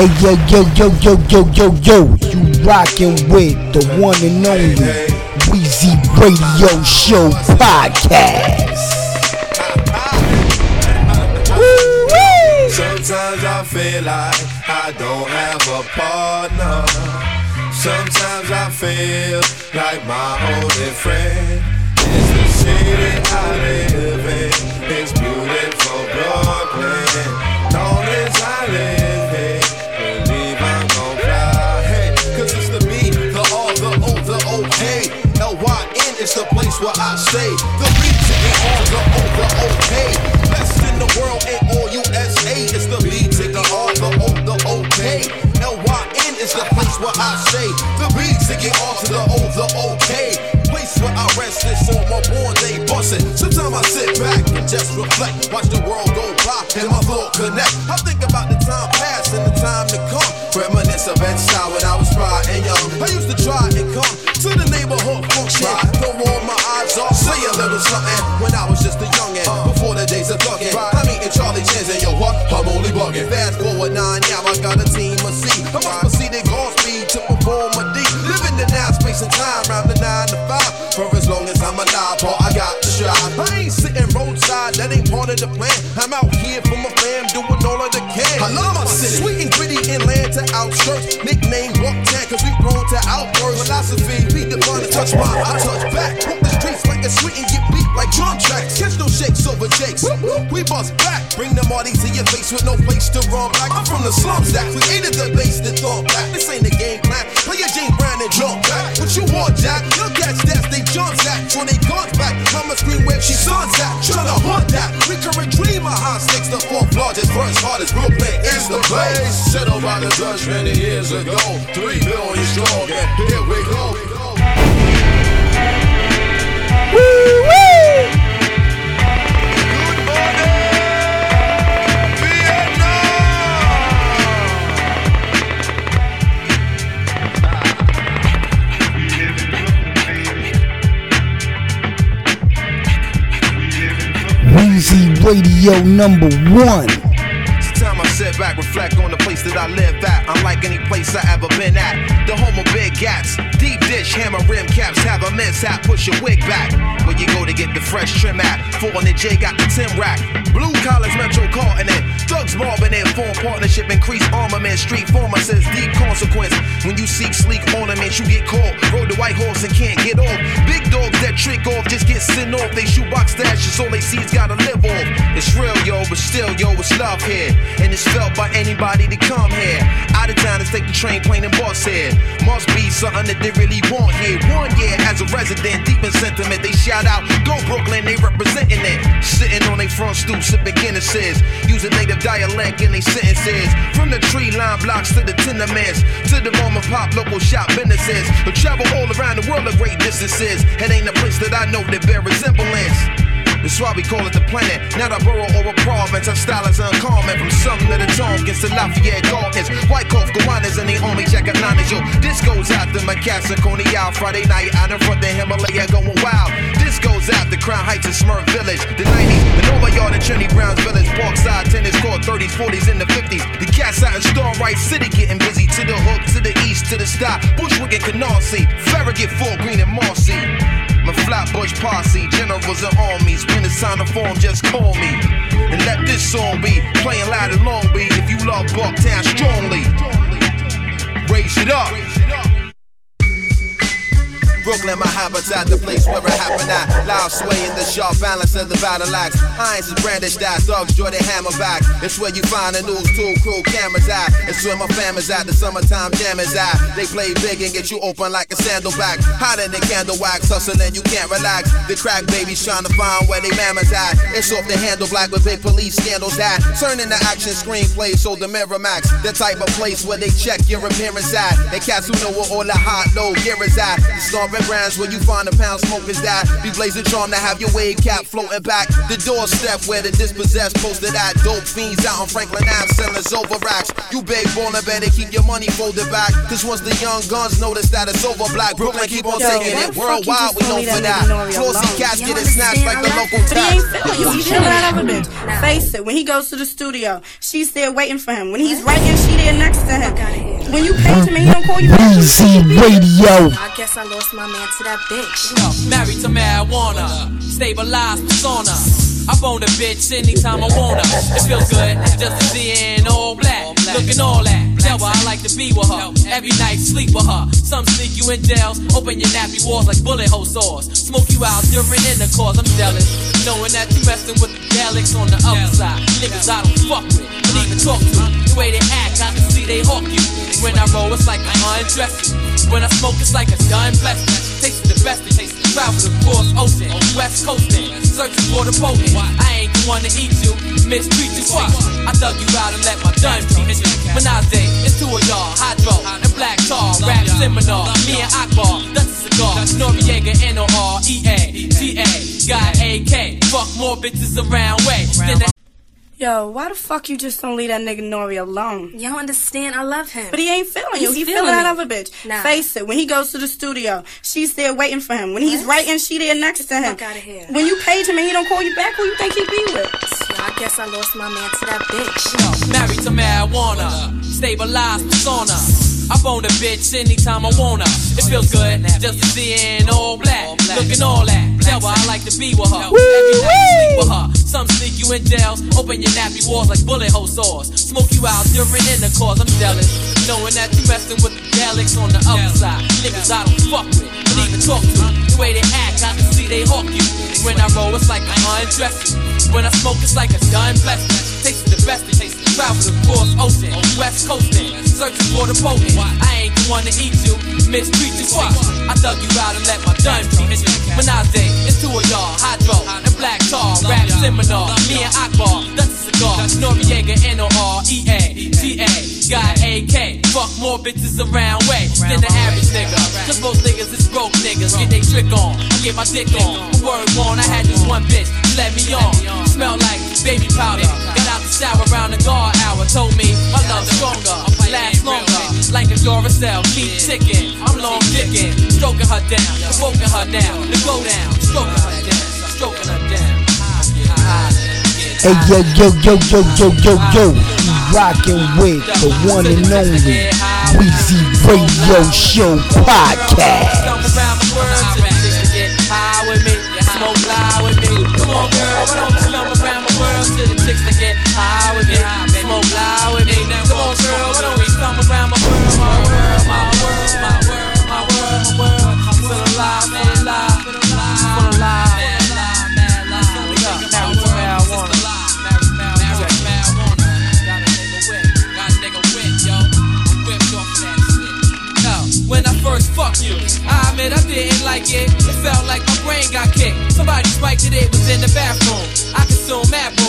Hey yo yo yo yo yo yo yo, you rockin' with the one and only Weezy Radio Show podcast. Woo! Sometimes I feel like I don't have a partner. Sometimes I feel like my only friend is the city I live in. It's beautiful Is the place where I stay. The B to the R, the O, the OK. Best in the world ain't all USA. It's the B to the R, the O, the OK. L-Y-N is the place where I stay. The B the R to the O, the OK. Place where I rest this on my born day bustin'. Sometimes I sit back and just reflect. Watch the world go by and my thought connect. I think about the time past and the time to come. Reminisce of that style when I was fly and young. I used to try and come to the neighborhood Throw all my eyes off, say a little something. When I was just a youngin', before the days of thuggin'. I'm eating Charlie Chins and yo what? I'm only buggin'. Fast forward nine, now I got a team of C. I must proceed at Godspeed to perform a D. Living the now space and time round the nine to five. For as long as I'm alive, Paul, I got to strive. I ain't sitting roadside, that ain't part of the plan. I'm out here for my fam, doing all of the can. I love my city. Sweet and gritty inland to outskirts. Nickname Bucktown, cause we grown to outbursts. Philosophy, be divine to touch mine, I touch back. Walk the streets like a sweet and get beat like drum tracks. Catch no shakes over jakes. We bust back, bring the Marty to your face with no place to run back. I'm from the slums that created the base that thought back. This ain't a game plan. Play your James And jump back. What you want, Jack? Look at stats, they jump at. When they guns back, mama scream where she sons at. Tryna hunt that. Recurrent dream of high stakes, the fourth largest, first hardest. Brooklyn is the place. Settled by the Dutch many years ago. Three billion strong, and here we go. Weezy Radio number one. Time I back, reflect on the place that I live at. Unlike any place I ever been at. The home of big gats, deep dish, hammer rim caps, have a mishap, push your wig back. Where you go to get the fresh trim at? Four on the J got the Tim rack. Blue collars, Metro caught in it. Thugs mobbing it, form partnership, increase armament. Street former says deep consequence. When you seek sleek ornaments, you get caught. Rode the white horse and can't get off. Big dogs that trick off just get sent off. They shoot box stashes, all they see is gotta live off. It's real, yo, but still, yo, it's love here. And it's felt by anybody to come here. Out of town, take the train, plane, and bus here. Must be something that they really want here. One year as a resident, deep in sentiment, they shout out, Go Brooklyn, they representing it. Sitting on their front stoop, sipping Guinnesses. Using native dialect in their sentences. From the tree line blocks to the tenements, to the mom and pop local shop businesses. Who travel all around the world at great distances. It ain't a place that I know that bear resemblance. That's why we call it the planet, not a borough or a province. Our style is uncommon from something to the Tompkins to Lafayette Gardens. White Cough, Gowandas, and the army jacket liners. Yo, this goes out to Macassa, Coney out Friday night out in front the Himalaya going wild. This goes out to Crown Heights and Smurf Village, the 90s, the Navy Yard and Trinity Browns Village, Parkside tennis court, 30s, 40s, and the 50s. The cats out in Starrett City getting busy to the hook, to the east, to the stop. Bushwick and Canarsie, Farragut, Fort Greene, and Marcy. Flatbush posse, generals and armies. When it's time to form, just call me. And let this song be playing loud and Long be if you love Bucktown strongly. Raise it up. Brooklyn, my habitat, the place where it happened at. Loud sway in the sharp balance of the battle axe. Irons is brandished as dogs draw their hammer back. It's where you find the news tool crew cameras at. It's where my fam is at, the summertime jam is at. They play big and get you open like a sandalback. Hotter than candle wax, hustling and you can't relax. The crack babies trying to find where they mammas at. It's off the handle black with big police scandals that turn into action screenplay. So the Miramax, the type of place where they check your appearance at. And cats who know where all the hot low gear is at. The stomping grounds where you find the pound smokers that be blazing charm to have your wave cap floating back. The doorstep where the dispossessed posted at. Dope fiends out on Franklin Ave selling over racks. You big baller better keep your money folded back. Cause once the young guns notice that it's over black, Brooklyn keep on Yo, taking it. Worldwide, we know for that. Flossy cats getting snatched like the local tax. But he ain't feeling you. He's feeling out of a bitch. Face it, when he goes to the studio, she's there waiting for him. When he's writing, she there next to him. When you pay to me, he don't call you back. Easy Radio. I guess I lost my man to that bitch. Married to marijuana, stabilized persona. I bone a bitch anytime I wanna. It feels good just to see her in all black, looking all that. Tell her I like to be with her. Every night sleep with her. Some sneak you in jails, open your nappy walls like bullet hole saws. Smoke you out during intercourse. I'm jealous, knowing that you messing with the Galax on the other side. Niggas I don't fuck with, don't even talk to. The way they act, I can see they hawk you. When I roll, it's like I undress you. When I smoke, it's like a done blessing. Taste the best, it tastes Travel across ocean, west coasting, searching for the potent. I ain't the one to eat you, mistreat you fuck. I dug you out and let my dime teach you. Menage, it's two of y'all, hydro and black tar, rap seminar. Me and Akbar, that's a cigar. Noreaga, N-O-R-E-A, T-A, got AK. Fuck more bitches around way than Yo, why the fuck you just don't leave that nigga Nori alone? Y'all understand? I love him. But he ain't feeling you. He feeling, feeling out of a bitch. Nah. Face it. When he goes to the studio, she's there waiting for him. When what? he's writing, she there next Get to him. Fuck out of here. When you page him and he don't call you back, who you think he be with? Yeah, I guess I lost my man to that bitch. Married to marijuana, stabilized persona. I bone a bitch anytime I wanna. It feels good just to see her in all black, looking all that. Tell her I like to be with her. Every night sleep with her. Some sneak you in jails, open your nappy walls like bullet hole saws. Smoke you out during intercourse. I'm jealous, knowing that you messing with the Galax on the other side. Niggas I don't fuck with, don't even talk to. The way they act, I can see they hawk you. When I roll, it's like I undress you. When I smoke, it's like a done blessing. Taste the best, it tastes travel across ocean, west coasting, searching for the potent. I ain't the one to eat you, mistreat you fuck. I dug you out and let my dime teach you. Menage, it's two of y'all, hydro and black tar, rap seminar. Me and Akbar, that's a cigar. Noreaga, N-O-R-E-A, T-A, got AK. Fuck more bitches around way than the average nigga. Cause most niggas is broke niggas, get they trick on, I get my dick on. Word on, I had this one bitch, let me on. Smell like baby powder, shower around the guard hour. Told me my love stronger, last longer. Like a Duracell, keep ticking. I'm long dicking, stroking her down, provoking her down. To go down, stroking her down, stroking her down. Hey yo yo yo yo yo yo yo, you rockin' with the one and only Weezy Radio Show podcast. High with me? Smoke loud with me. Come on, girl, why don't we come around my world, my world, my world, my world, my world, my world? Life, full of life, full of life. When I first fucked you, I admit I didn't like it. It felt like my brain got kicked. Somebody spiked it, it was in the bathroom. I consume mad.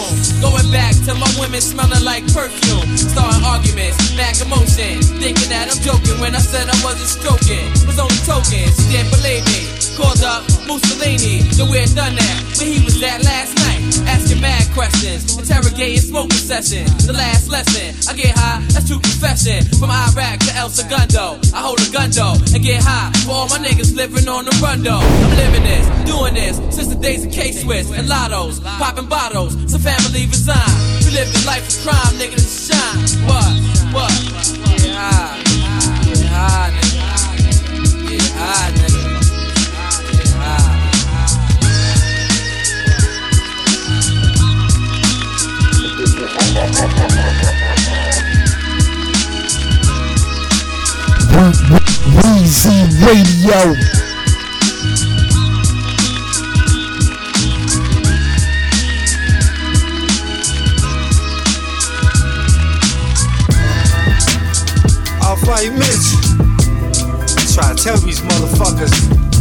Going back to my women smelling like perfume. Starting arguments, mad commotion. Thinking that I'm joking when I said I wasn't stroking. Was only token, she didn't believe me. Called up Mussolini, the weird done that. Where he was at last night. Asking mad questions, interrogating smoking session. The last lesson, I get high, that's true confession. From Iraq to El Segundo, I hold a gun though and get high. For all my niggas living on the run though. I'm living this, doing this since the days of K Swiss and Lottos, popping bottles. So family resign. We live the life of crime, nigga, to shine. What? What? Get Radio. I'll fight Mitch. Try to tell these motherfuckers.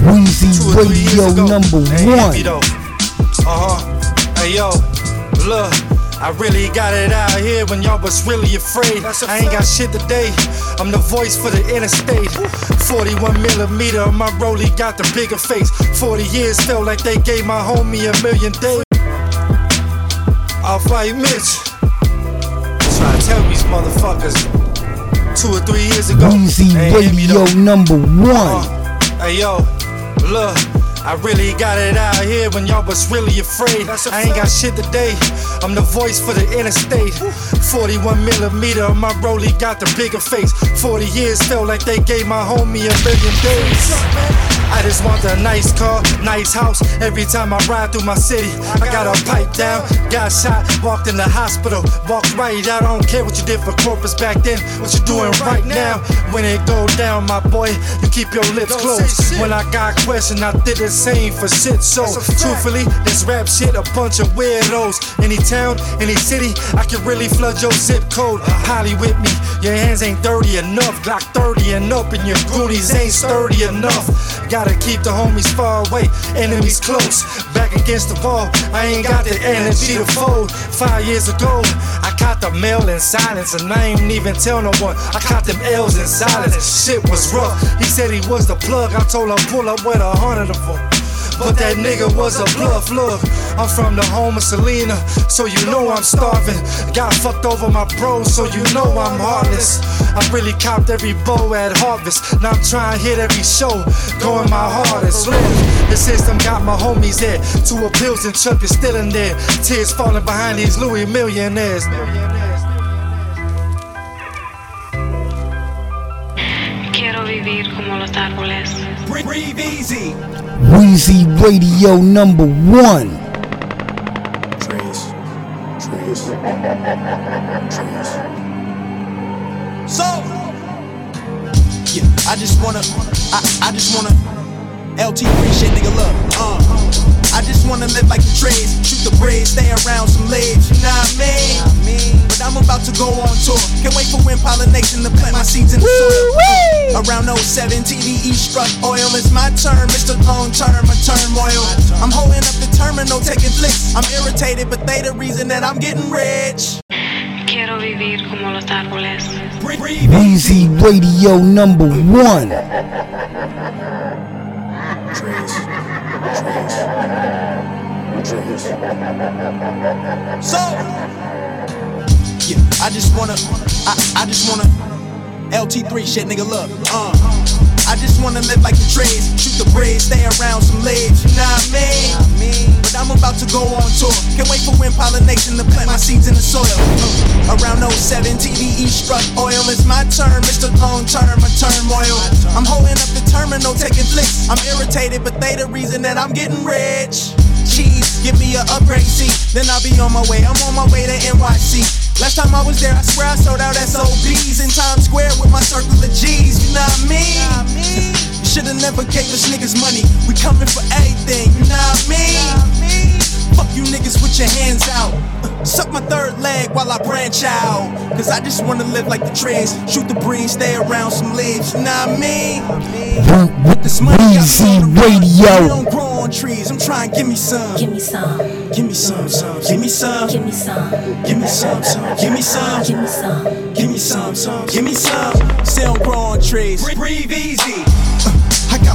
Weezy Two or three years Radio number they ain't one. Uh huh. Hey yo, look. I really got it out here when y'all was really afraid. I ain't got shit today. I'm the voice for the interstate. 41 millimeter on my rollie got the bigger face. 40 years felt like they gave my homie a million days. I'll fight Mitch. Try to tell these motherfuckers two or three years ago. Weezy Hey, hear me Radio number one. Uh, hey yo, look, I really got it out here when y'all was really afraid. I ain't got shit today. I'm the voice for the interstate. 41 millimeter my rollie got the bigger face. 40 years felt like they gave my homie a million days. I just want a nice car, nice house. Every time I ride through my city, I got a pipe down, got shot, walked in the hospital, walked right out. I don't care what you did for corpus back then, what you doing right now. When it go down, my boy, you keep your lips closed. When I got questioned, I did the same for shit. So, truthfully, this rap shit a bunch of weirdos. Any town, any city, I can really flood your zip code. Holly with me, your hands ain't dirty enough. Glock 30 and up, and your goonies ain't sturdy enough. Gotta keep the homies far away, enemies close. Back against the wall, I ain't got the energy to fold. Five years ago, I caught the mail in silence, and I ain't even tell no one. I caught them L's in silence. Shit was rough. He said he was the plug. I told him pull up with a hundred of them. But that nigga was a bluff. Look, I'm from the home of Selena, so you know I'm starving. Got fucked over my bros, so you know I'm heartless. I really copped every bow at harvest. Now I'm trying to hit every show, going my hardest. Look, the system got my homies there. Two appeals and Chuck is still in there. Tears falling behind these Louis millionaires. Quiero vivir como los árboles. Breathe easy. Weezy Radio number one. Trace, Trace, Trace. So, yeah, I just wanna, I, I just wanna, LT3 shit, nigga, love. uh, I just wanna live like the trades, shoot the bread, stay around some legs, you know what I mean? But I'm about to go on tour, can't wait for wind pollination to plant my seeds in the soil. Around 07, TDE struck oil, it's my turn, Mr. Long Term, a turmoil. I'm holding up the terminal, taking flicks, I'm irritated, but they the reason that I'm getting rich. Quiero vivir como los árboles. Weezy Radio number one. So, yeah, I just wanna, I, I just wanna, LT3 shit, nigga, look, uh. I just wanna live like the trades, shoot the bread, stay around some legs, you know what I mean? But I'm about to go on tour, can't wait for wind pollination to plant my seeds in the soil. Uh, around 07, TDE struck oil, it's my turn, Mr. Long Term, a turmoil. I'm holding up the terminal, taking flicks. I'm irritated, but they the reason that I'm getting rich. Cheese, give me a upgrade seat, then I'll be on my way. I'm on my way to NYC. Last time I was there, I swear I sold out SOBs in Times Square with my circle of G's. You know what I mean? You shoulda never gave us niggas money. We coming for everything. You know what I mean? Fuck you niggas with your hands out. Uh, Suck my third leg while I branch out. Cause I just wanna live like the trends. Shoot the breeze, stay around some leaves. You know what I mean? With this money, got me Weezy on the run. We Radio. don't grow on trees. I'm trying, give me some. Give me some, Give me some, some. Give me some. give me some, Give me some, some. Give me some. give me some. Give me some, some. Give me some. Still grow on trees. Breathe easy.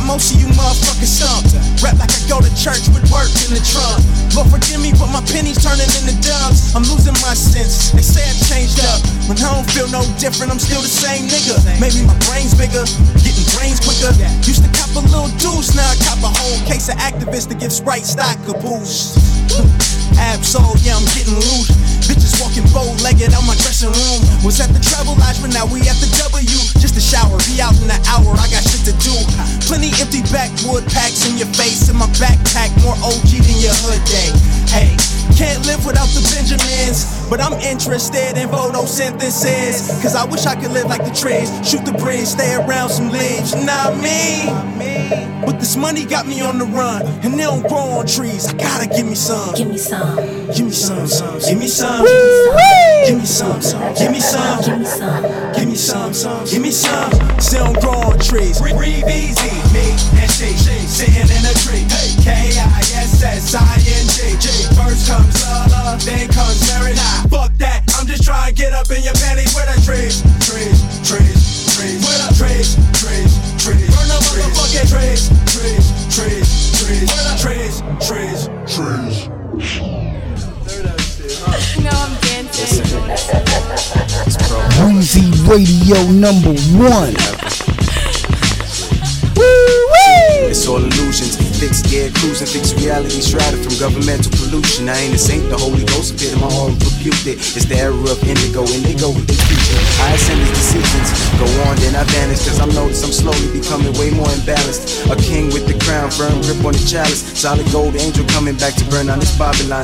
Of you motherfuckers stumped. Rap like I go to church with work in the trunk. Lord forgive me, but my pennies turning into dubs. I'm losing my sense. They say I changed up, but I don't feel no different. I'm still the same nigga. Maybe my brain's bigger, getting brains quicker. Used to cop a little deuce, now I cop a whole case of Actavis to give Sprite stock a boost. Ab-Soul, yeah, I'm getting loose. Bitches walking bow-legged out my dressing room. Was at the Travelodge, but now we at the W. Just a shower, be out in an hour. I got shit to do. Plenty empty backwood packs in your face, in my backpack more OG than your hood day. Hey, can't live without the Benjamins, but I'm interested in photosynthesis. Cause I wish I could live like the trees, shoot the breeze, stay around some leaves. You know what I mean? But this money got me on the run, and they don't grow on trees. I gotta give me some. Give me some, Give me some, some. Give me some. Give me some, some. Give me some. give me some. Give me some, some. Give me some. Still don't grow on trees. Breathe easy. Me and she, she sitting in a tree. Hey, K I S S I N G. G. First comes love, then comes wear it. Fuck that, I'm just trying to get up in your panties where the trees, trees, trees, trees, where the trees, trees, trees, burn the motherfucking trees, trees, trees, trees, where the trees, trees, trees. No, I'm Weezy Radio number one. It's all illusions. Fixed gear cruising, fixed reality shrouded from governmental pollution. I ain't a saint, the Holy Ghost appeared in my heart rebuked it. It's the era of indigo, and they go with they preaching. I ascend these decisions, go on, then I vanish. Cause I notice I'm slowly becoming way more imbalanced. A king with the crown, firm grip on the chalice. Solid gold angel coming back to burn on this Babylon.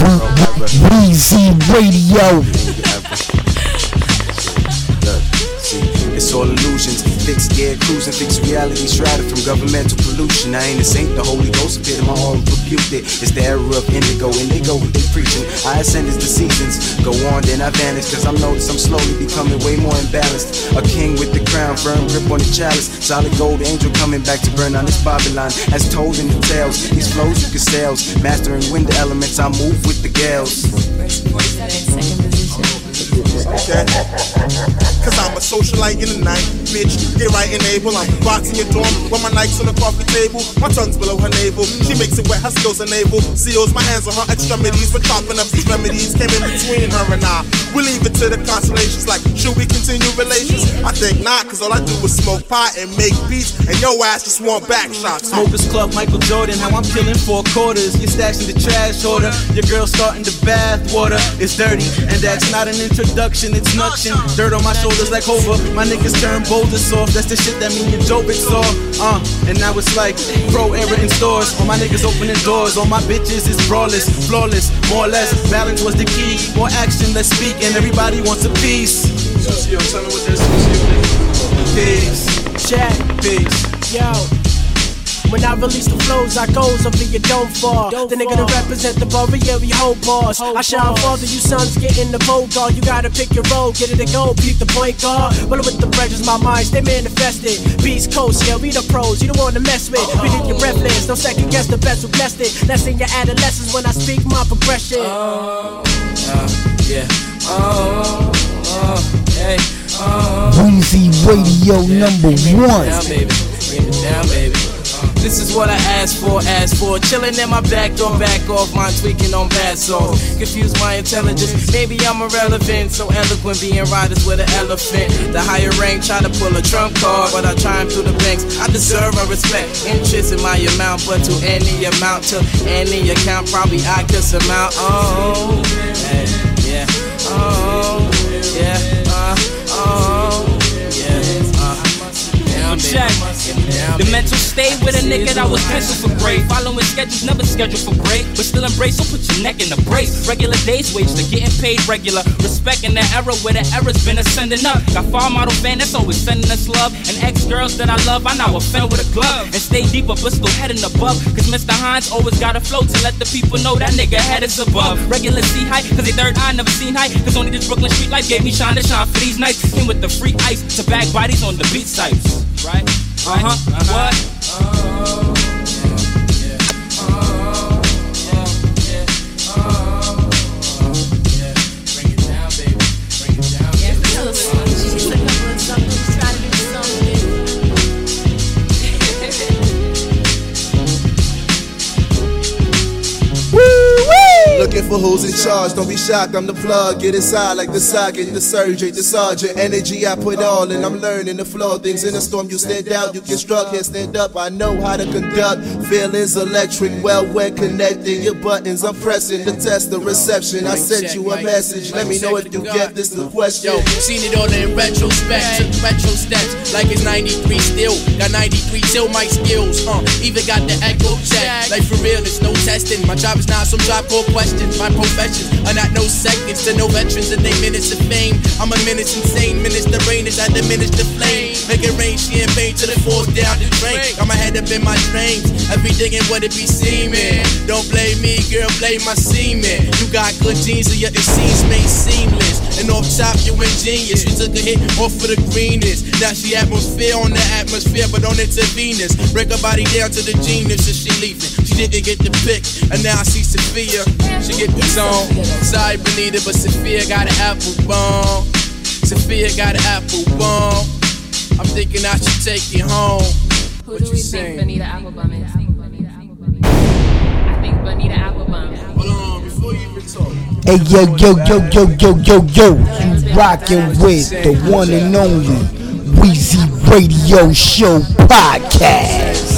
Weezy Radio. It's all illusions. Fixed gear cruising, fix reality shrouded from governmental pollution. I ain't a saint, the Holy Ghost appeared in my heart rebuked it. It's the era of indigo, and indigo what they preaching. I ascend as the seasons go on, then I vanish. Cause I'm noticed I'm slowly becoming way more imbalanced. A king with the crown, firm grip on the chalice. Solid gold angel coming back to burn on this Babylon. As told in the tales, these flows you can sales. Mastering wind elements, I move with the gales. Okay. Cause I'm a socialite in the night, bitch. Get right and able. I'm boxing your dorm with my nights on the coffee table. My tongue's below her navel. She makes it wet, her skills enable. Seals my hands on her extremities. We're chopping up these remedies. Came in between her and I. We leave it to the constellations. Like, should we continue relations? I think not, cause all I do is smoke pot and make beats. And yo ass just want back shots. Smokers Club, Michael Jordan, how I'm killing four quarters. You're stashing the trash order. Your girl starting the bath water. It's dirty, and that's not an introduction, it's nuction. Dirt on my shoulders like Hova. My niggas turn boulders soft. That's the shit that me and Joe saw. Uh, and now it's like pro era in stores. All my niggas opening doors. All my bitches is brawless, flawless, more or less. Balance was the key. More action, let's speak, and everybody wants a piece. Yo, tell me what this is. Peace. Check. Peace. Yo. When I release the flows, I goes over your don't fall. The nigga to represent the barrier, we hold bars. I shine farther, you sons get in the vogue guard. You gotta pick your role, get it to go, peep the point guard. Rolling with the pressures, my mind stay manifested. Beast Coast, yeah, we the pros, you don't wanna mess with. We leave your breathless, no second guess the best who blessed it. That's in your adolescence when I speak my progression. Uh, yeah. Oh, oh, hey. Oh. Weezy Radio number one. Down, baby. Bring it down, baby. This is what I asked for, asked for. Chilling in my back door, back off, mind tweaking on bad songs. Confuse my intelligence, maybe I'm irrelevant. So eloquent, being riders with an elephant. The higher rank, try to pull a trump card, but I try through the banks. I deserve a respect, interest in my amount, but to any amount, to any account, probably I could surmount. Oh, hey, yeah, oh, yeah, Check. The mental state with a nigga that was penciled for grade. Following schedules, never scheduled for break. But still embrace, so put your neck in the brace. Regular days wage to getting paid regular. Respecting the era where the era's been ascending up. Got far model fan that's always sending us love. And ex girls that I love, I now offend with a glove. And stay deeper, but still heading above. Cause Mr. Hines always got a flow to let the people know that nigga head is above. Regular see height, cause they third eye never seen height. Cause only this Brooklyn street life gave me shine to shine for these nights. Came with the free ice to bag bodies on the beat sites. Right? Uh huh. What? For who's in charge, don't be shocked, I'm the plug. Get inside like the socket, the surgeon, the sergeant. Energy I put all in, I'm learning to flow things in a storm. You stand out, you get struck, here stand up. I know how to conduct. Feelings electric, well when connecting. Your buttons, I'm pressing to test the reception. I sent you a message, let me know if you get this the question. Yo, seen it all in retrospect, took retro steps, like it's 93 still. Got 93 till my skills, uh. Even got the echo check, like for real, it's no testing. My job is not some job called questions. My professions are not no seconds to no veterans and they minutes of fame. I'm a menace insane, menace the rain as I diminish the flame. Make it rain champagne till it falls down the drain. Got my head up in my dreams, everything in what it be seeming. Don't blame me, girl, blame my semen. You got good genes, so yet it seems made seamless. And off top, you ingenious. You took a hit off of the greenness. Now she atmosphere on the atmosphere, but on it to Venus. Break her body down to the genius, and she leaving. She didn't get the pick, and now I see Sophia. She get the zone. Sorry, Benita, but Sophia got an apple bomb. Sophia got an apple bomb. I'm thinking I should take you home. Who What do you we saying? think Bonita Applebum is? I think Bonita Applebum. Hold on, before you even talk. Hey yo yo yo yo yo yo yo, you rockin' with the one and only Weezy Radio Show podcast.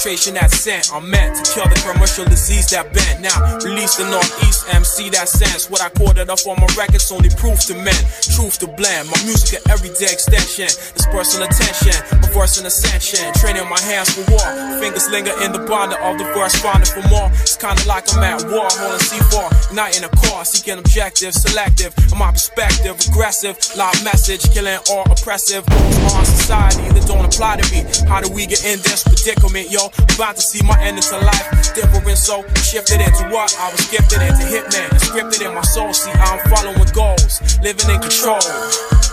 Concentration that sent. I'm meant to kill the commercial disease that bent. Now, release the Northeast MC that sense. What I quoted up on my records only proof to men. Truth to blend. My music an everyday extension. This personal attention, reversing ascension. Training my hands for war. Fingers linger in the bond of the verse, finding for more. It's kinda like I'm at war, holding C4. Night in a car, seeking objective, selective. In my perspective, aggressive. Loud message, killing all oppressive. On society that don't apply to me. How do we get in this predicament, yo? About to see my end into life. Different, so shifted into what? I was gifted into hitman. Scripted in my soul, see, I'm following goals. Living in control.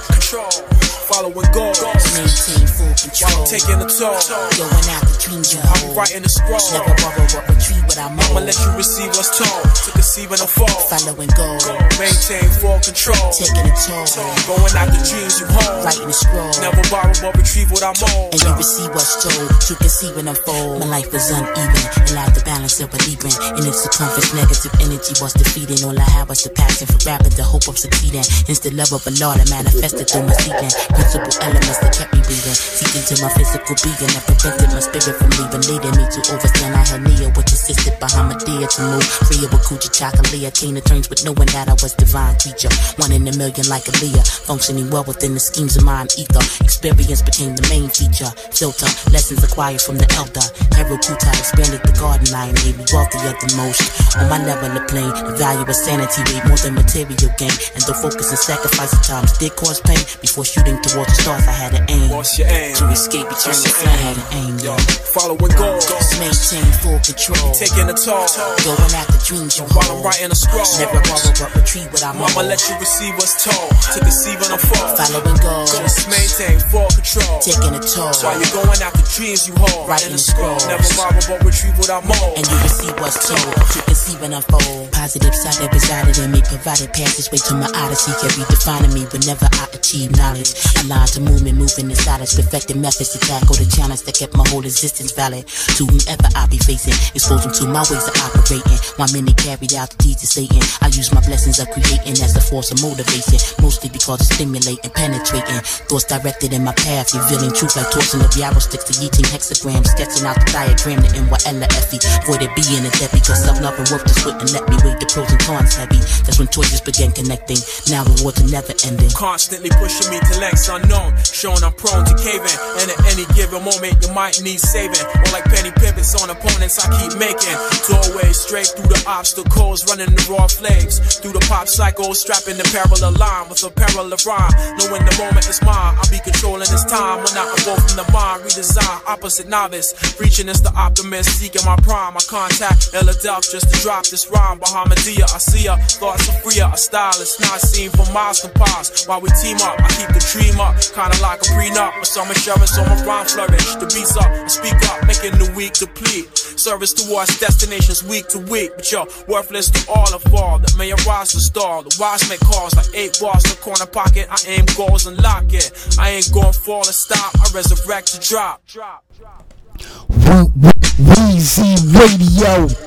Control. Following goals. Maintain full control. While I'm taking the toll. Going out the dreams you I'm writing the scroll. Never borrow but retreat what I'm I'ma let you receive what's told. To conceive and unfold. Following goal. Maintain full control. Taking a toll. Going out the dreams you hold. Writing the scroll. Never borrow but retrieve what I'm owed. And you receive what's told to conceive and unfold. My life is uneven, and like the balance of a Libran. In its circumference, negative energy was defeating. All I had was the passion for rapping, the hope of succeeding. Hence the love of a Lord that manifested through my seeking. Principal elements that kept me breathing. Seeking to my physical being that prevented my spirit from leaving. Leading me to overstand I had Neo, which assisted Bahamadia to move. Free of a Kuja chocolate. Came to terms with knowing that I was divine creature. One in a million like a Leah. Functioning well within the schemes of mind ether. Experience became the main feature. Filter, lessons acquired from the elder. Harold Kutai expanded the garden line, made me wealthier than most. On my level of plane, the value of sanity weighed more than material gain. And the focus and sacrifice at times did cause pain, before shooting towards the stars, I had an aim. What's your aim? To escape eternal flame, I had an aim, yo. Following goals. Maintain full control. Taking a toll. Going after dreams you While I'm writing a scroll. Never borrow but retrieve what I'm I'ma owed. let you receive what's told. To conceive and unfold. Following goals. Just maintain full control. Taking a toll. While you're going after dreams you hold. Writing a scroll. Never borrow but retrieve what I'm owed. And you receive what's told to conceive and unfold. Positive side that resided in me, provided passageway to my odyssey. Kept redefining me whenever I achieve knowledge. Aligned to movement, moving in silence, perfecting methods to tackle the challenge that kept my whole existence valid. To whomever I be facing, expose them to my ways of operating. While many carried out the deeds of Satan, I use my blessings of creating as a force of motivation. Mostly because it's stimulating, penetrating. Thoughts directed in my path, revealing truth like tossing of yarrow sticks to eating hexagrams, sketching out the diagram, the NYLFE. Voided being a debt because self love and worth the sweat and let me weigh the pros and cons heavy. That's when choices began connecting. Now rewards are never ending. Constantly pushing me to unknown. Showing I'm prone to caving. And at any given moment, you might need saving. Or like penny pivots on opponents, I keep making. Doorways straight through the obstacles, running the raw flames. Through the pop cycle, strapping the parallel line with a parallel rhyme. Knowing the moment is mine, I'll be controlling this time. When I go from the mind, redesign, opposite novice. Reaching as the optimist, seeking my prime. I contact Ella Delph just to drop this rhyme. Bahamadia, I see her, thoughts are freer, a stylist. Not seen for miles can pass. While we team up, I keep the dream up. Kinda like a prenup, with some insurance on my rhyme flourish. The beats up, I speak up, making the weak deplete. Service towards destinations week to week, but yo, worthless to all of all that may arise to stall. The wise make calls like eight bars in the corner pocket. I aim goals and lock it. I ain't gonna fall and stop. I resurrect to drop. Wee- Wee- Weezy Radio.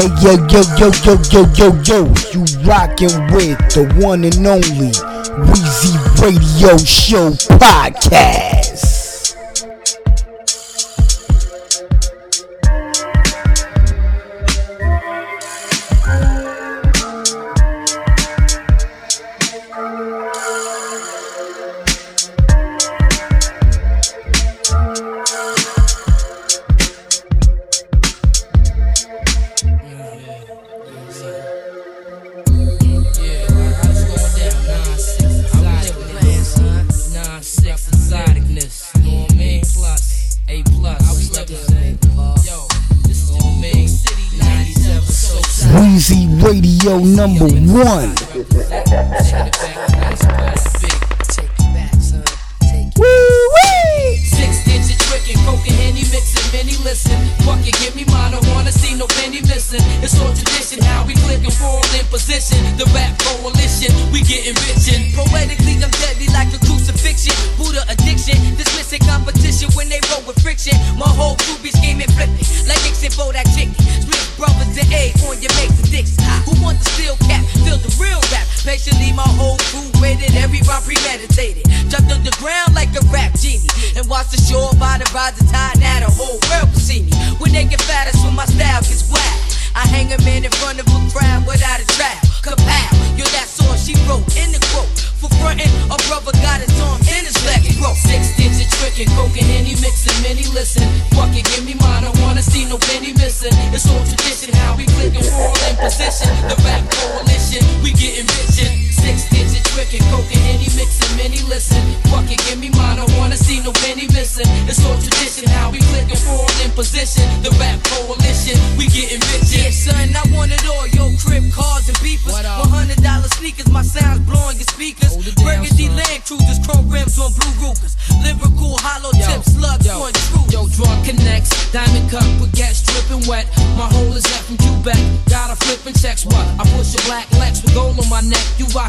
Hey yo yo yo yo yo yo yo, you rockin' with the one and only Weezy Radio Show podcast. One.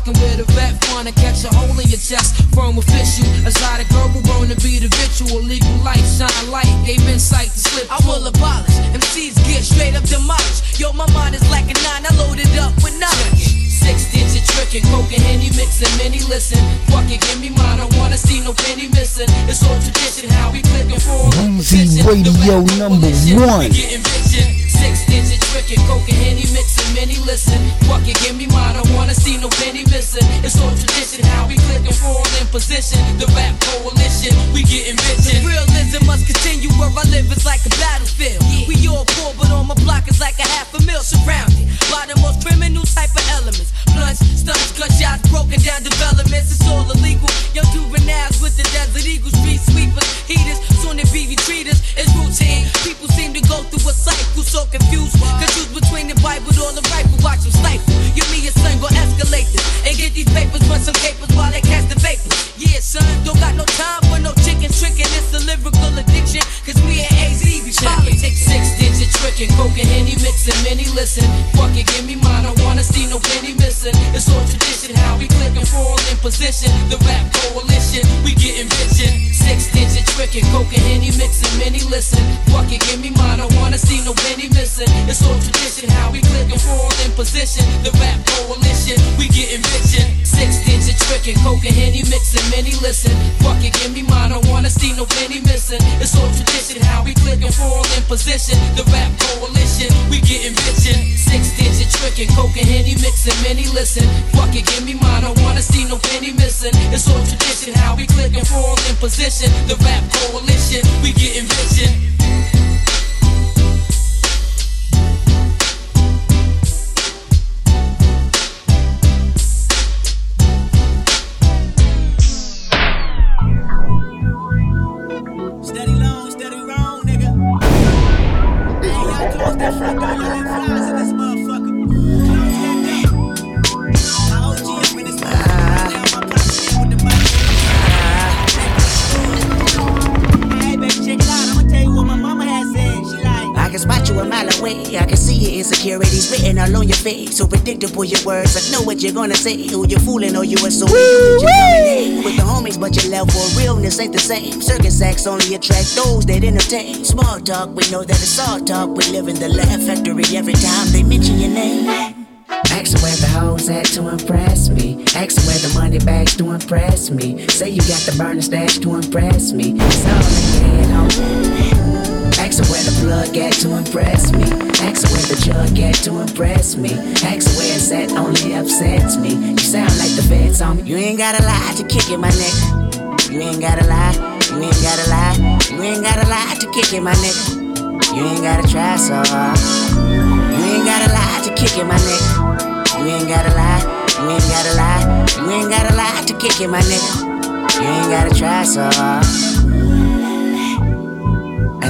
Neck. You rockin' with a vet, fun to catch a hole in your chest. Firm official, exotic verbal, born to be the ritual. Legal light, shine light, gave insight to slip. I will abolish. MCs get straight up demolished. Yo, my mind is like a nine, I loaded up with knowledge. Six digit trickin', coke and henny mixin', many listen. Fuck it, give me mine, I wanna see no penny missing. It's all tradition, how we clickin' for Weezy Radio number one. Six digit trickin', coke and henny mixin', many listen. Fuck it, give me mine, I wanna see no penny in position. The rap coalition, we getting rich. Six digit trickin', coke and henny mixin', many listen. Fuck it, give me mine, I wanna see no penny missing. It's all tradition, how we clickin', all in position. The rap coalition, we getting rich. Six digit trickin', coke and henny mixin', many listen. Fuck it, give me mine, I wanna see no penny missing. It's all tradition, how we clickin', all in position. The rap coalition, we getting rich. So predictable your words. I know what you're gonna say. Who you fooling or you assuming you just coming with the homies, but your level of realness ain't the same. Circus acts only attract those that entertain. Small talk, we know that it's all talk. We live in the laugh factory every time they mention your name. Ask where the hoes at to impress me. Ask where the money bags to impress me. Say you got the burner stash to impress me. It's all in your head, homie. Where the plug at to impress me. Ask where the jug at to impress me. Ask where it's at only upsets me. You sound like the feds on me. You ain't gotta lie to kick in my neck. You ain't gotta lie. You ain't gotta lie. You ain't gotta lie to kick in my neck. You ain't gotta try so hard. You ain't gotta lie to kick in my neck. You ain't gotta lie. You ain't gotta lie. You ain't gotta lie to kick in my neck. You ain't gotta try so hard.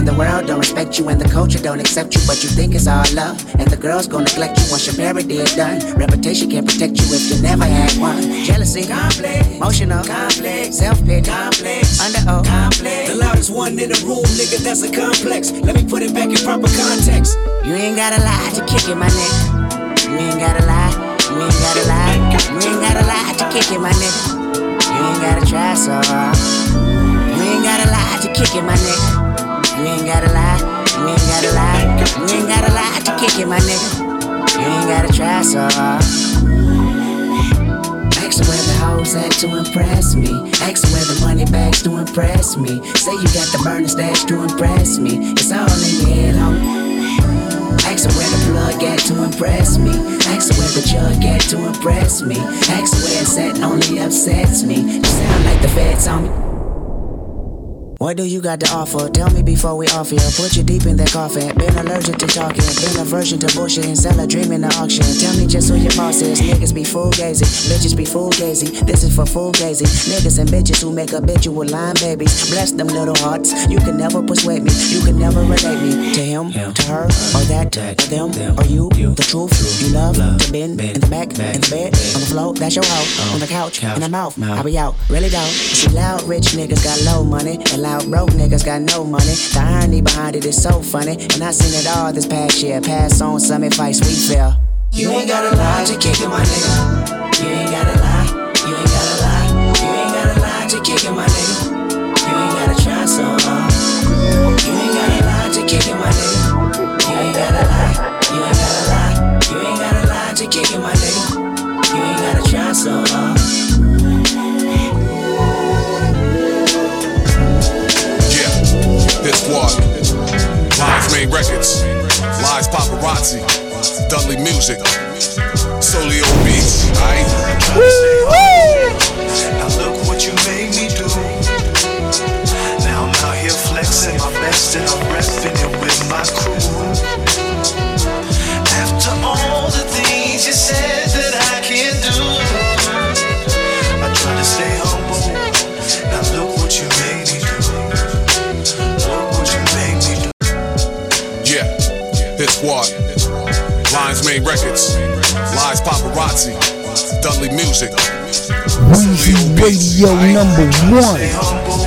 And the world don't respect you, and the culture don't accept you, but you think it's all love. And the girls gon' neglect you once your parody is done. Reputation can't protect you if you never had one. Jealousy, complex, emotional, complex, self-pity, complex, under oath, complex. the loudest one in the room, nigga, that's a complex. Let me put it back in proper context. You ain't gotta lie to kick in my neck. You ain't gotta lie. You ain't gotta lie. You ain't gotta lie to kick in my neck. You ain't gotta try so hard. You ain't gotta lie to kick in my neck. You ain't gotta lie. You ain't gotta lie. You ain't gotta lie to kick in my neck. You ain't gotta try so hard. Ask where the hoes at to impress me. Ask where the money bags to impress me. Say you got the burner stash to impress me. It's all in your head, homie. Ask where the plug at to impress me. Ask where the jug at to impress me. Ask where it's at only upsets me. You sound like the feds on me. What do you got to offer? Tell me before we off here. Put you deep in that coffin. Been allergic to talking. Been aversion to bullshit and sell a dream in the auction. Tell me just who your boss is. Niggas be full gazy. Bitches be full gazy. This is for full gazy. Niggas and bitches who make a bet you habitual line babies. Bless them little hearts. You can never persuade me. You can never relate me to him, to her, or that, or them, or you. The truth you love to bend in the back, in the bed, on the floor. That's your hoe. On the couch, in the mouth. I be out. Really don't. See, loud rich niggas got low money. And loud broke niggas got no money. The irony behind it is so funny. And I seen it all this past year. Pass on some advice we feel. You ain't gotta lie to kick in my nigga. Records. Lives paparazzi. Dudley music. Solio beats. Aight? Made records. Lives paparazzi. Dudley music. Weezy Radio number one.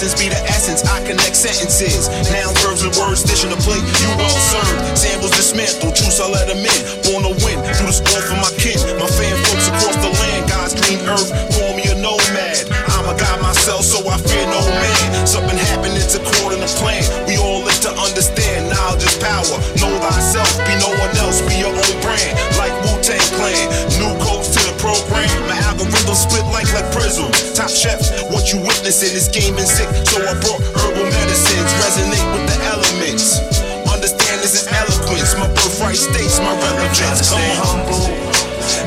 essence be the essence. I connect sentences. Now verbs, and words dish in the plate. You well served. Samples dismantled. Truce, I let them in. Born to win. Through the score for my kin. My fan folks across the land. God's green earth. Call me a nomad. I'm a god myself, so I fear no man. Something happened, it's according to plan. We all live to understand. Knowledge is power. Know thyself. Be no one else. Be your own brand. Like Wu Tang Clan. New codes to the program. My algorithm split like like prism. Top chef what you witnessing is game and sick, so I brought herbal medicines. Resonate with the elements. Understand this is eloquence. My birthright states my relevance. Come on. humble.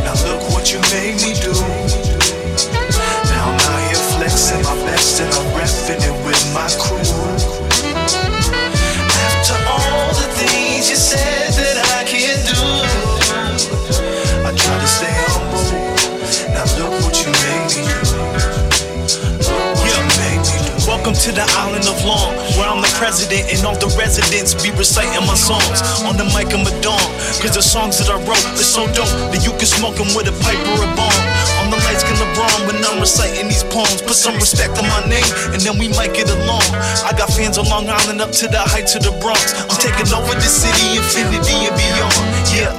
Now look what you made me do. Now I'm out here flexing my best and I'm repping it with my crew. To the island of Long, where I'm the president and all the residents be reciting my songs. On the mic I'm cause the songs that I wrote are so dope that you can smoke them with a pipe or a bomb. On the light skin LeBron when I'm reciting these poems. Put some respect on my name and then we might get along. I got fans on Long Island up to the heights of the Bronx. I'm taking over the city, infinity and beyond. Yeah.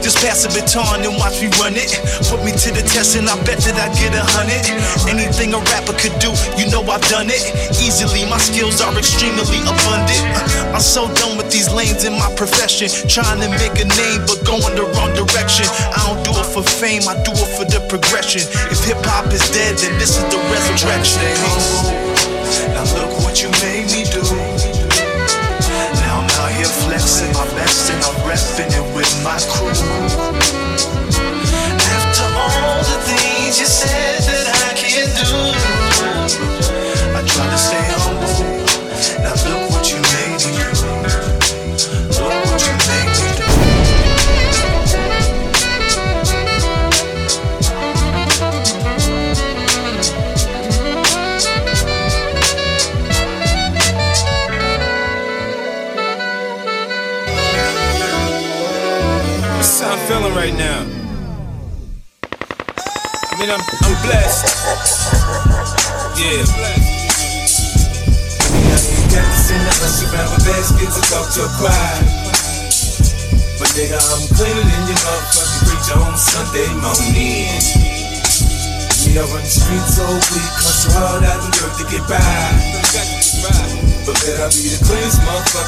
Just pass the baton and watch me run it. Put me to the test and I bet that I get a hundred. Anything a rapper could do, you know I've done it. Easily, my skills are extremely abundant. Uh, I'm so done with these lanes in my profession. Trying to make a name, but going the wrong direction. I don't do it for fame, I do it for the progression. If hip hop is dead, then this is the resurrection. Now look what you made me my best and I'm repping it with my crew. After all the things you said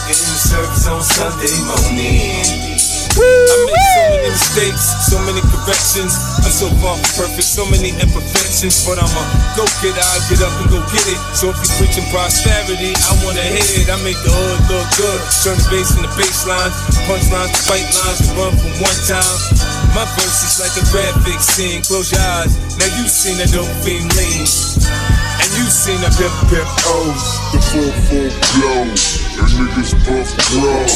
motherfucker in the service on Sunday morning. I made so many mistakes, so many corrections. I'm so far from perfect, so many imperfections. But I'm a go getter, I get up and go get it. So if you're preaching prosperity, I wanna hear it. I make the hood look good. Turn the bass in the bass lines, punchlines to fight lines, to run from one time. My verse is like a graphic scene. Close your eyes, now you seen a dope fiend lean. And you seen a pimp pimp O's, the 4-4 blow, niggas puff grow.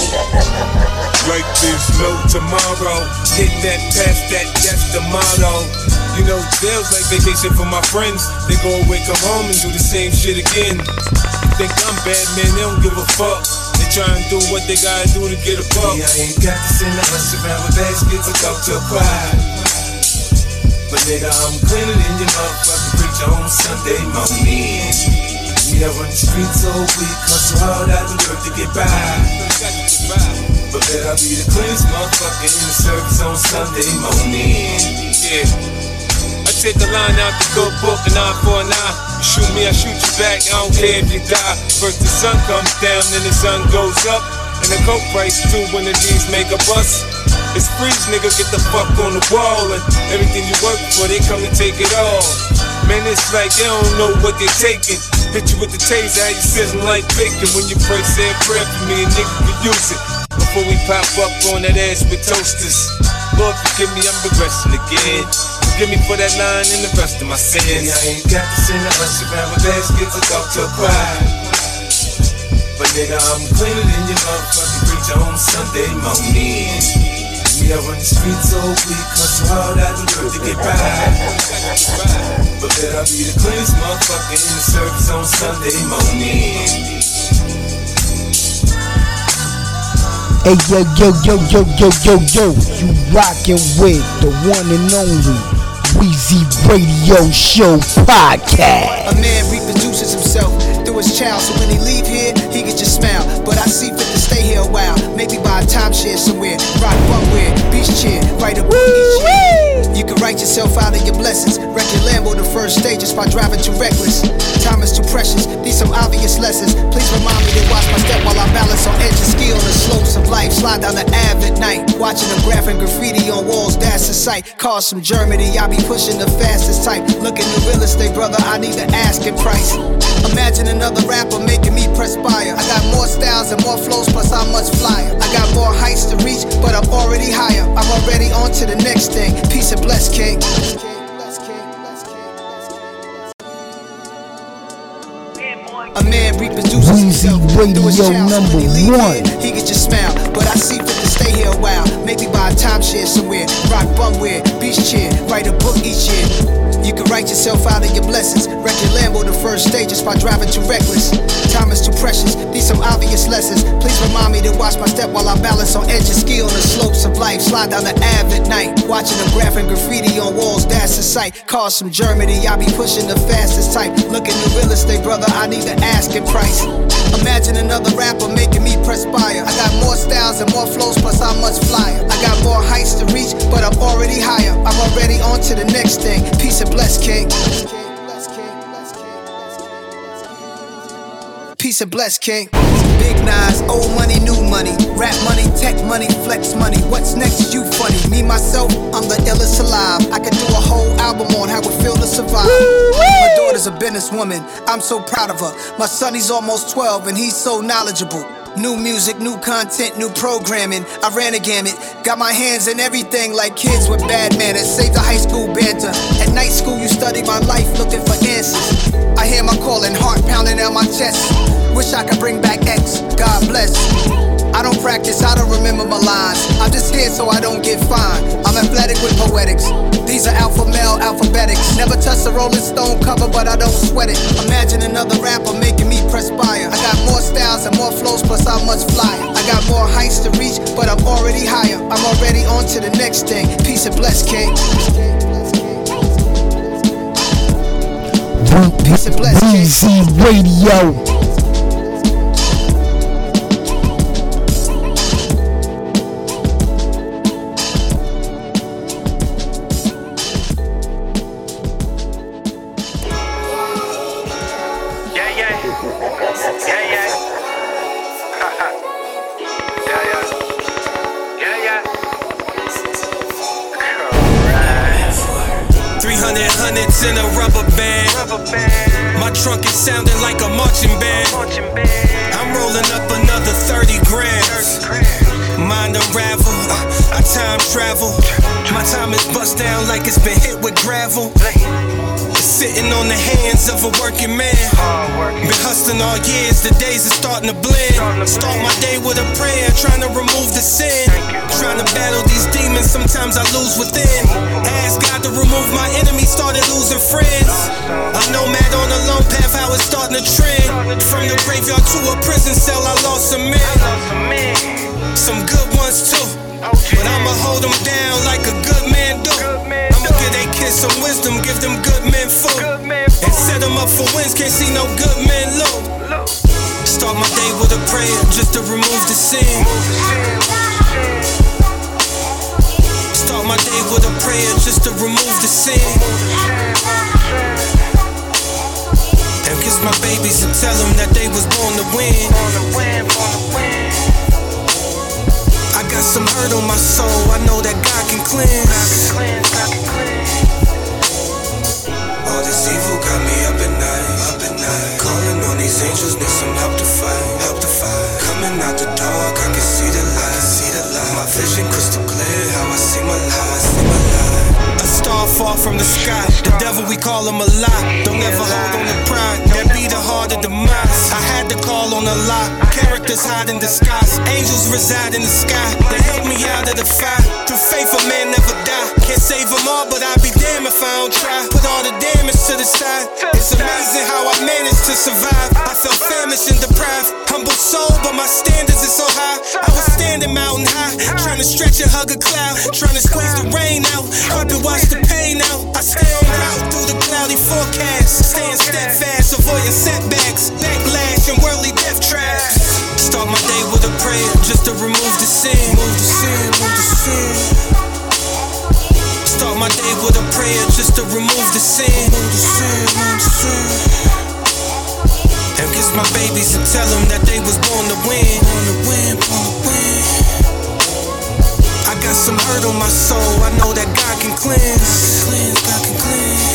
Like there's no tomorrow. Hit that, pass that, that's the motto. You know, jail's like vacation for my friends. They go away, come home, and do the same shit again. Think I'm bad, man? They don't give a fuck. They try and do what they gotta do to get a buck. Me, I ain't got to send a bunch of rubber baskets talk to crowd. But nigga, I'm cleaner than your motherfucking preacher on Sunday morning. Me, I run the streets all week, hustle hard out the dirt to get by. But bet I be the cleanest motherfucker in the service on Sunday morning. Yeah. I take the line out the good book, an eye for an. You shoot me, I shoot you back. I don't care if you die. First the sun comes down, then the sun goes up. And the coke price too when the D's make a bust. It's freeze, nigga, get the fuck on the wall. And everything you work for, they come to take it all. Man, it's like they don't know what they're taking. Hit you with the taser, how you sizzling like bacon. When you pray, say a prayer for me, a nigga can use it. Before we pop up on that ass with toasters. Lord, forgive me, I'm regressing again. Forgive me for that line and the rest of my sins. I ain't got to send a bunch of rubber baskets to talk to a crowd. But nigga, I'm cleaner than your motherfucking preacher on Sunday morning. Me, I run the streets all week, hustle hard out the dirt to get by. But bet I be the cleanest motherfucker in the service on Sunday morning. Hey yo yo yo yo yo yo yo, you rockin' with the one and only Weezy Radio Show podcast. A man reproduces himself through his child, so when he leave here, he get your smile. But I see fit to stay here a while, maybe buy a timeshare somewhere, rock bumware, beach chair, write a year. You can write yourself out of your blessings. Wreck your Lambo the first stage just by driving too reckless. Time is too precious. These some obvious lessons. Please remind me to watch my step while I balance on edge and ski on the slopes of life. slide down the Ave at night. Watching them graphing graffiti on walls, that's a sight. Cars from Germany, I be pushing the fastest type. Looking the real estate, brother, I need to ask the asking price. Imagine another rapper making to the next thing. Peace and bless, King. A man reproduces himself Radio number when he leave one. He get your smile, but I see Maybe buy a timeshare somewhere, rock bumware, beach chair, write a book each year. You can write yourself out of your blessings. Wreck your Lambo the first stages by driving too reckless. Time is too precious. These some obvious lessons. Please remind me to watch my step while I balance on edge and ski on the slopes of life. Slide down the Ave at night, watching them graphing graffiti on walls. That's a sight. Cars from Germany, I be pushing the fastest type. Looking the real estate, brother. I need the asking price. Imagine another rapper making me perspire. I got more styles and more flows, plus I'm much flyer. I got more heights to reach, but I'm already higher. I'm already on to the next thing. Peace and bless, King. Peace and bless, King. Big Nas, old money, new money. Rap money, tech money, flex money. What's next? You funny. Me, myself, I'm the illest alive. I could do a whole album on how it feel to survive. My daughter's a businesswoman. I'm so proud of her. My son, he's almost 12 and he's so knowledgeable. New music, new content, new programming. I ran a gamut. Got my hands in everything like kids with bad manners. Saved the high school banter. At night school, you study my life looking for answers. I hear my calling, heart pounding out my chest. Wish I could bring back X. God bless. I don't practice, I don't remember my lines. I'm just here so I don't get fined. I'm athletic with poetics. These are alpha male alphabetics. Never touch a Rolling Stone cover, but I don't sweat it. Imagine another rapper making me perspire. I got more styles and more flows, plus I'm much flyer. I got more heights to reach, but I'm already higher. I'm already on to the next thing. Peace and bless, King. Peace and bless, King. Radio. Hustling all years, the days are starting to blend. Start my day with a prayer, trying to remove the sin. Trying to battle these demons, sometimes I lose within. Ask God to remove my enemies, started losing friends. A nomad on a lone path, how it's starting to trend. From the graveyard to a prison cell, I lost some men. Some good ones too. But I'ma hold them down like a good man do. I'ma give they kids some wisdom, give them good men food. And set them up for wins, can't see no good men lose. Start my day with a prayer just to remove the sin. Start my day with a prayer just to remove the sin. And kiss my babies and tell them that they was born to win. I got some hurt on my soul, I know that God can cleanse. All this evil got me up at night, night. Calling on these angels, need some help to fight, help to fight. Coming out the dark, I can see the light, i see the light. My vision crystal clear, how I see my life, I see my life. A star fall from the sky, the devil we call him a lie. Don't ever hold on to pride, that be the heart of demise. I had to call on a lot, characters hide in disguise. Angels reside in the sky, they help me out of the fire. Through faith, a man never die. Can't save them all, but I'd be damned if I don't try. Put all the damage to the side. It's amazing how I managed to survive. I felt famished and deprived. Humble soul, but my standards is so high. I was standing mountain high, trying to stretch and hug a cloud, trying to squeeze the rain out. Wipe and watch the pain out. I stay on through the cloudy forecast, staying steadfast, avoiding setbacks, backlash, and worldly death traps. Start my day with a prayer just to remove the sin. Move the sin, move the sin. Start my day with a prayer just to remove the sin. Move the sin, move the sin. And kiss my babies and tell them that they was born to win. Born to win, born to win. got some hurt on my soul. I know that God can cleanse. Cleanse, God can cleanse.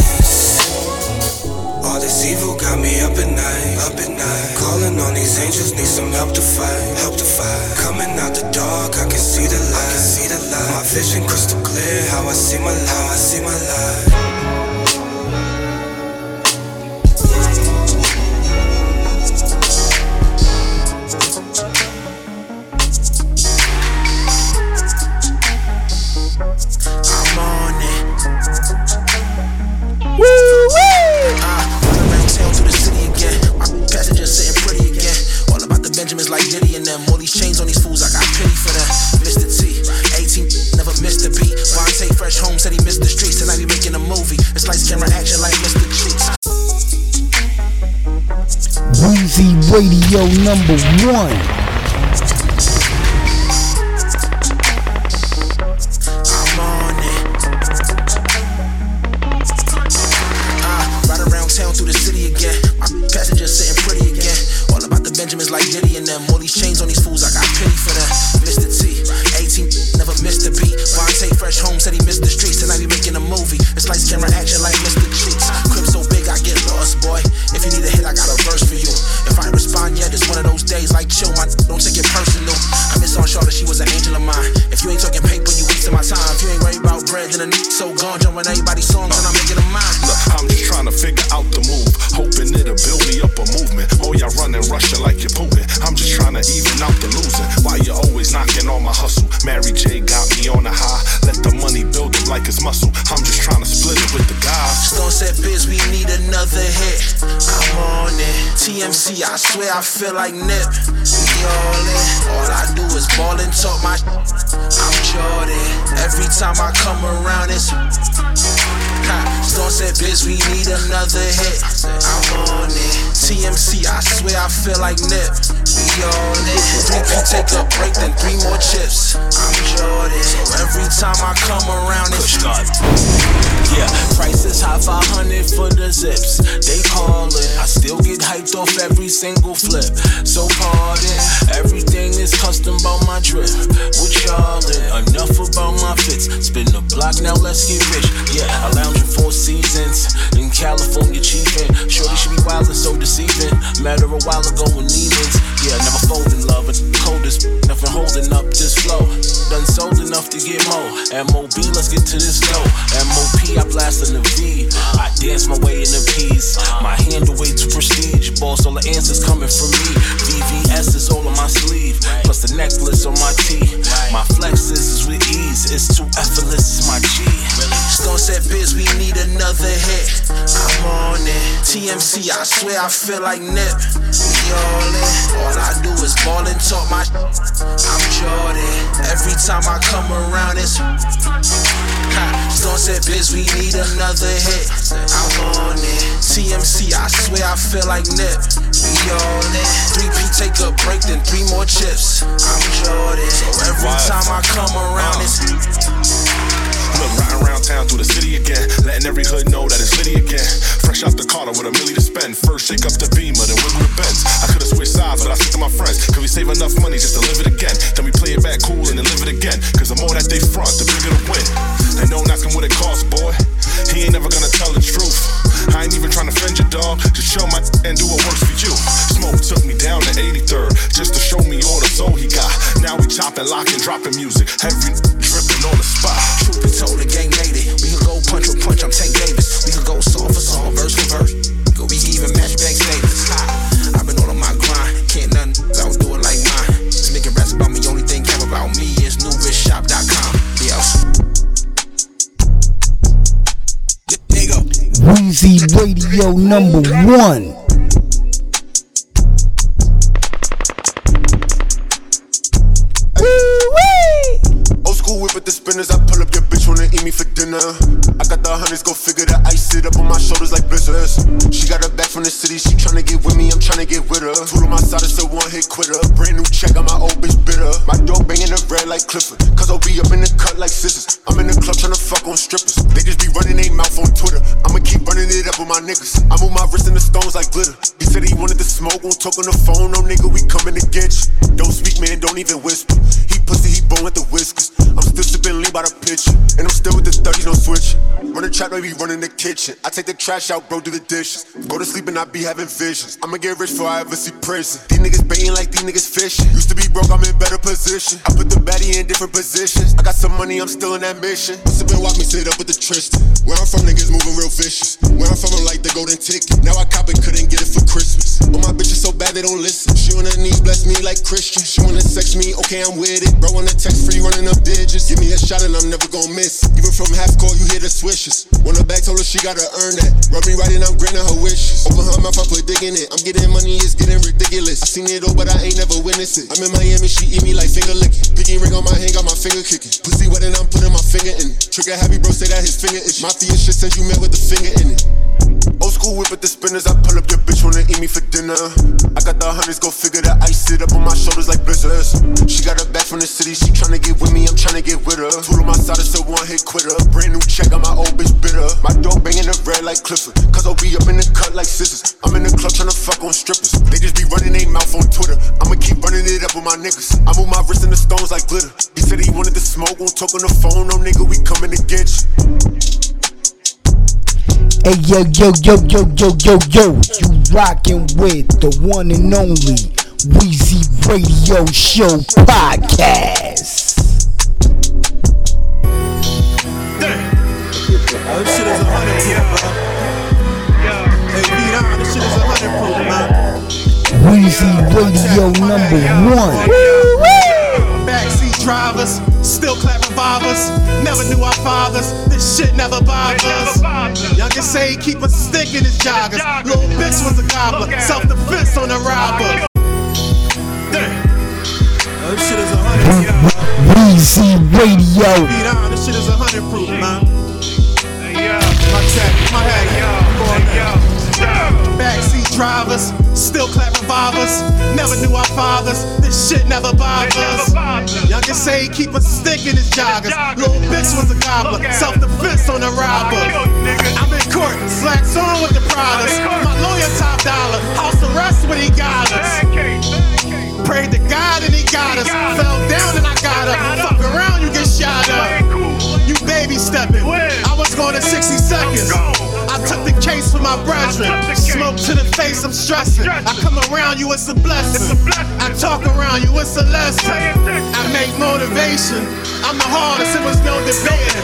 All this evil got me up at night, up at night. Calling on these angels, need some help to fight, help to fight. Coming out the dark, I can see the light, I can see the light. My vision crystal clear, how I see my life, how I see my life. Number one. Feel like Nip. We all in. All I do is ball and talk my. I'm Jordan. Every time I come around, it's. Stone said, Biz, we need another hit. I'm on it. TMC, I swear I feel like Nip. We all in. 3P take a break, then three more chips. I'm Jordan. Every time I come around, it's. Yeah, prices high, 500 for the zips. They call it. I still get hyped off every single flip. So pardon, everything is custom about my drip. With y'all in, enough about my fits. Spin the block, now let's get rich. Yeah, I lounge in four seasons. In California, chiefin'. Shorty should be wild and so deceiving. Met her a while ago in Neiman's. Yeah, never folding love. And coldest, nothing holding up this flow. Done sold enough to get more. MOB, let's get to this dough. MOP, I blast in the V. I dance my way in the peace. My hand away to prestige. Boss, all the answers coming from me. VVS is all on my sleeve. Plus the necklace on my T. My flexes is with ease. It's too effortless, it's my G. Stone said, Biz, we need another hit. I'm on it. TMC, I swear I feel like Nip. We all in. All I do is ball and talk my. I'm Jordan. Every time I come around, it's. Stone said, Biz, we need another hit. I'm on it. TMC, I swear I feel like Nip. We all in. 3P take a break, then three more chips. I'm Jordan. So every time I come around, it's. Uh. Look, riding around town through the city again. Letting every hood know that it's litty again. Fresh out the Carter with a milli to spend. First shake up the beamer, then wiggle the Benz. I could've switched sides, but I stick to my friends. Cause we save enough money just to live it again. Then we play it back cool and then live it again. Cause the more that they front, the bigger the win. And no one asking what it costs, boy. He ain't never gonna tell the truth. I ain't even trying to offend your dog. Just show my and do what works for you. Smoke took me down to 83rd just to show me all the soul he got. Now we chopping, locking, dropping music. Every dripping on the spot. Truth be told, the gang made it. We could go punch for punch, I'm Tank Davis. Weezy Radio number one. Old school whip with the spinners. I pull up your bitch, wanna eat me for dinner. I got the hundreds, go figure the ice sit up on my shoulders like blizzards. She got her back from the city, she tryna get with me, I'm tryna get with her. Tool on my side, it's a one hit quitter. Brand new check, on my old bitch bitter. My dog banging the red like Clifford. Trap, run in the kitchen. I take the trash out, bro, do the dishes. Go to sleep and I be having visions. I'ma get rich before I ever see prison. These niggas baiting like these niggas fishing. Used to be broke, I'm in better position. I put the baddie in different positions. I got some money, I'm still in that mission. Sippin' walk me, sit up with the Tristan. Where I'm from, niggas moving real vicious. Where I'm from, I'm like the golden ticket. Now I cop it, couldn't get it for Christmas. But my bitch is so bad they don't listen. She on her knees, bless me like Christian. She wanna sex me, okay, I'm with it. Bro on the text free, running up digits. Give me a shot and I'm never gonna miss. Even from half court, you hear the swishes. The back told her she gotta earn that. Rub me right and I'm granting her wishes. Open her mouth, I put dick in it. I'm getting money, it's getting ridiculous. I seen it all, but I ain't never witnessed it. I'm in Miami, she eat me like finger licking. Pinky ring on my hand, got my finger kicking. Pussy wet and I'm putting my finger in it. Trigger happy, bro, say that his finger itch. Mafia shit since you met with the finger in it. Old school whip with the spinners, I pull up your bitch wanna eat me for dinner. I got the hundreds, go figure that ice sit up on my shoulders like blizzards. She got her back from the city, she tryna get with me, I'm tryna get with her. Tool on my side, it's a one hit quitter. Brand new check, got my old bitch bitter. My dog banging the red like Clifford, cause I'll be up in the cut like scissors. I'm in the club tryna fuck on strippers. They just be running their mouth on Twitter. I'ma keep running it up with my niggas. I move my wrist in the stones like glitter. He said he wanted to smoke, won't talk on the phone, no nigga, we coming to get you. Hey yo yo yo yo yo yo yo, you rockin' with the one and only Weezy Radio Show podcast. This shit is a hundred. Hey, this shit is a hundred proof, man. Weezy Radio number one. Backseat drivers, still clap revolvers. Never knew our fathers. This shit never bothers. Youngest say he keep a stick in his joggers. Little bitch was a gobbler. Self defense on a robber. Oh, this shit is a hundred. Weezy Radio. Beat on, this shit is a hundred proof, man. My tech, my hat, Backseat drivers, still clap revolvers. Never knew our fathers. This shit never bothers. Youngest say he keep a stick in his joggers. Little bitch was a gobbler. Self defense on a robber. I'm in court, slacks on with the products. My lawyer top dollar. House arrest when he got us. Prayed to God and he got us. Fell down and I got up. Fuck around, you get shot up. You baby stepping. I was going to 60 seconds. I took the case for my brethren. Smoke to the face, I'm stressing. I come around you, it's a blessing. I talk around you, it's a lesson. I make motivation. I'm the hardest, it was no debating.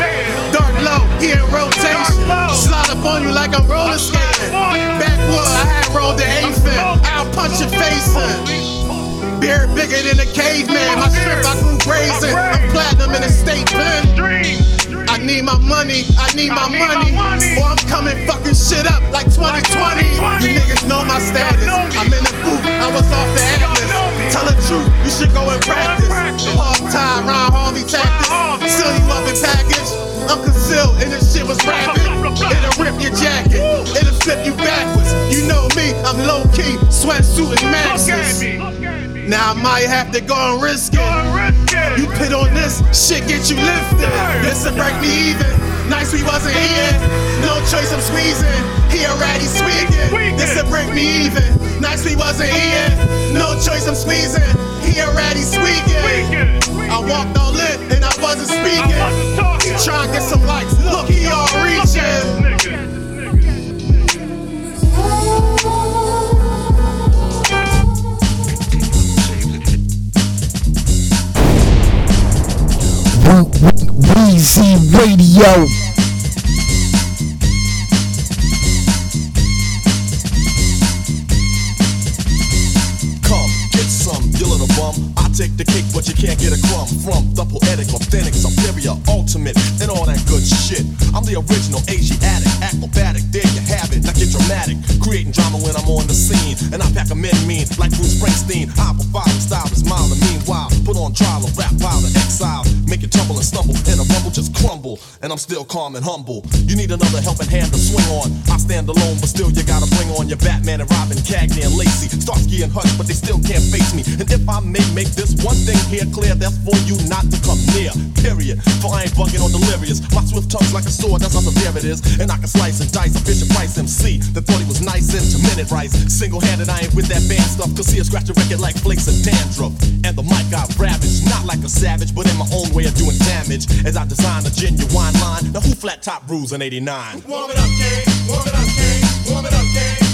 Dark low, he in rotation. Slide up on you like I'm roller skating. Backwood, I had rolled the eighth in. I'll punch your face in. Beard bigger than a caveman. My strip, I grew brazen. I'm platinum in a state pen. I need my money, I need my money. Or I'm coming fucking shit up like 2020. You niggas know my status. I'm in the booth, I was off the atlas. Tell the truth, you should go and practice. Hard time, Ron Harvey tactics. Seal you up in package. I'm concealed and this shit was rapid. It'll rip your jacket, it'll flip you backwards. You know me, I'm low key, sweatsuit and maxes. Now I might have to go and risk it. You pit on this, shit get you lifted. This'll break me even. Nice we wasn't eating. No choice, I'm squeezing. He already squeaking. This'll break me even. Nice we wasn't eating. No choice, I'm squeezing. He already squeaking. I walked all in and I wasn't speaking. Trying to get some likes. Look, he all reaching. Weezy Radio. Come, get some, bum. I take the cake, but you can't get a crumb from the poetic, authentic, superior, ultimate, and all that good shit. I'm the original Asiatic, acrobatic. There you have it. Now get dramatic, creating drama when I'm on the scene, and I pack a men mean like Bruce Springsteen. I provide style is mild, and meanwhile put on trial or rap while the exile. Make it tumble and stumble, and a rumble just crumble, and I'm still calm and humble. You need another helping hand to swing on. I stand alone, but still you gotta bring on your Batman and Robin, Cagney and Lacey, Starsky and Hutch, but they still can't face me. And if I may make this one thing here clear, that's for you not to come near. Period. For I ain't bugging or delirious. My swift tongue's like a sword, that's how severe it is. And I can slice and dice a Fisher Price MC that thought he was nice sentimental rights. Single handed, I ain't with that band stuff. Cause see, I scratch a record like flakes of dandruff. And the mic got ravaged, not like a savage, but in my own way of doing damage. As I design a genuine line. Now, who flat top rules in 89? Warm it up, Kane. Warm it up, Kane. Warm it up, Kane.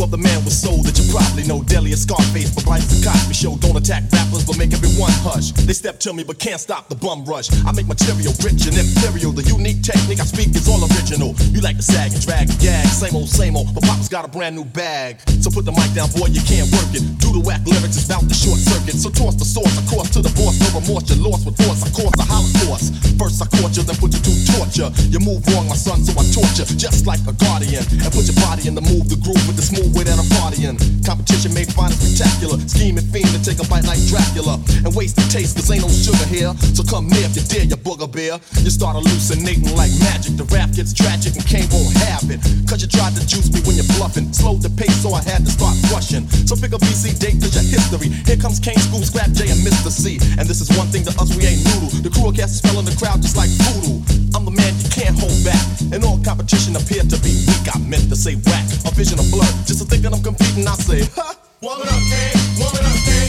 Take of the man was sold that you probably know. Deli or Scarface, but Bryce the Cosby Show. Don't attack rappers, but make everyone hush. They step to me, but can't stop the bum rush. I make material rich and imperial. The unique technique I speak is all original. You like to sag and drag and gag, same old, same old. But Papa's got a brand new bag. So put the mic down, boy, you can't work it. Do the whack lyrics, it's out the short circuit. So toss the source, of course, to the boss. No remorse, you're lost with force. I cause the holocaust. First I caught you, then put you to torture. You move wrong, my son, so I torture. Just like a guardian. And put your body in the move, the groove with the smooth I'm partying. Competition made fine and spectacular. Scheming fiend to take a bite like Dracula. And waste the taste, cause ain't no sugar here. So come near if you dare, you booger bear. You start hallucinating like magic. The rap gets tragic and Kane won't have it. Cause you tried to juice me when you're bluffing. Slowed the pace, so I had to start rushing. So pick a BC date, cause your history. Here comes Kane, Scoob, Scrap J, and Mister Cee. And this is one thing to us, we ain't noodle. The crew cast spell in the crowd just like voodoo. I'm the man you can't hold back. And all competition appeared to be weak. I meant to say whack. A vision of blur. Just a thinking I'm competing, I say, huh? Woman up, man, woman up, Kane.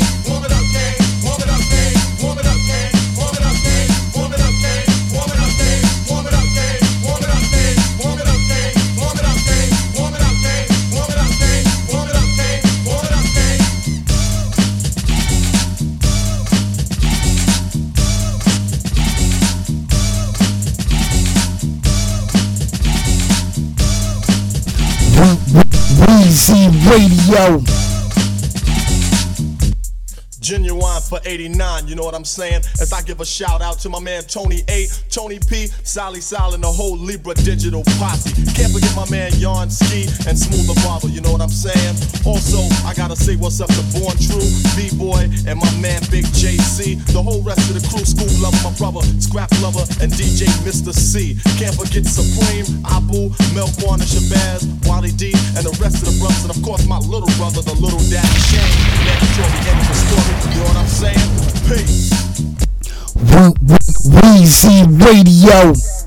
Radio. Genuine for 89, you know what I'm saying? As I give a shout out to my man Tony A, Tony P, Sally Sal, and the whole Libra Digital posse. Can't forget my man Yarn Ski and Smooth the Barber, you know what I'm saying? Also, I gotta say what's up to Born True, B-Boy, and my man Big JC. The whole rest of the crew, Scoob Lover, my brother, Scrap Lover, and DJ Mister Cee. Can't forget Supreme, Abu, Melquan, and Shabazz, Wally D, and the rest of the brothers, and of course my little brother, the little daddy Shane. Mandatory end of the story, you know what I'm saying? Peace. Weezy Radio.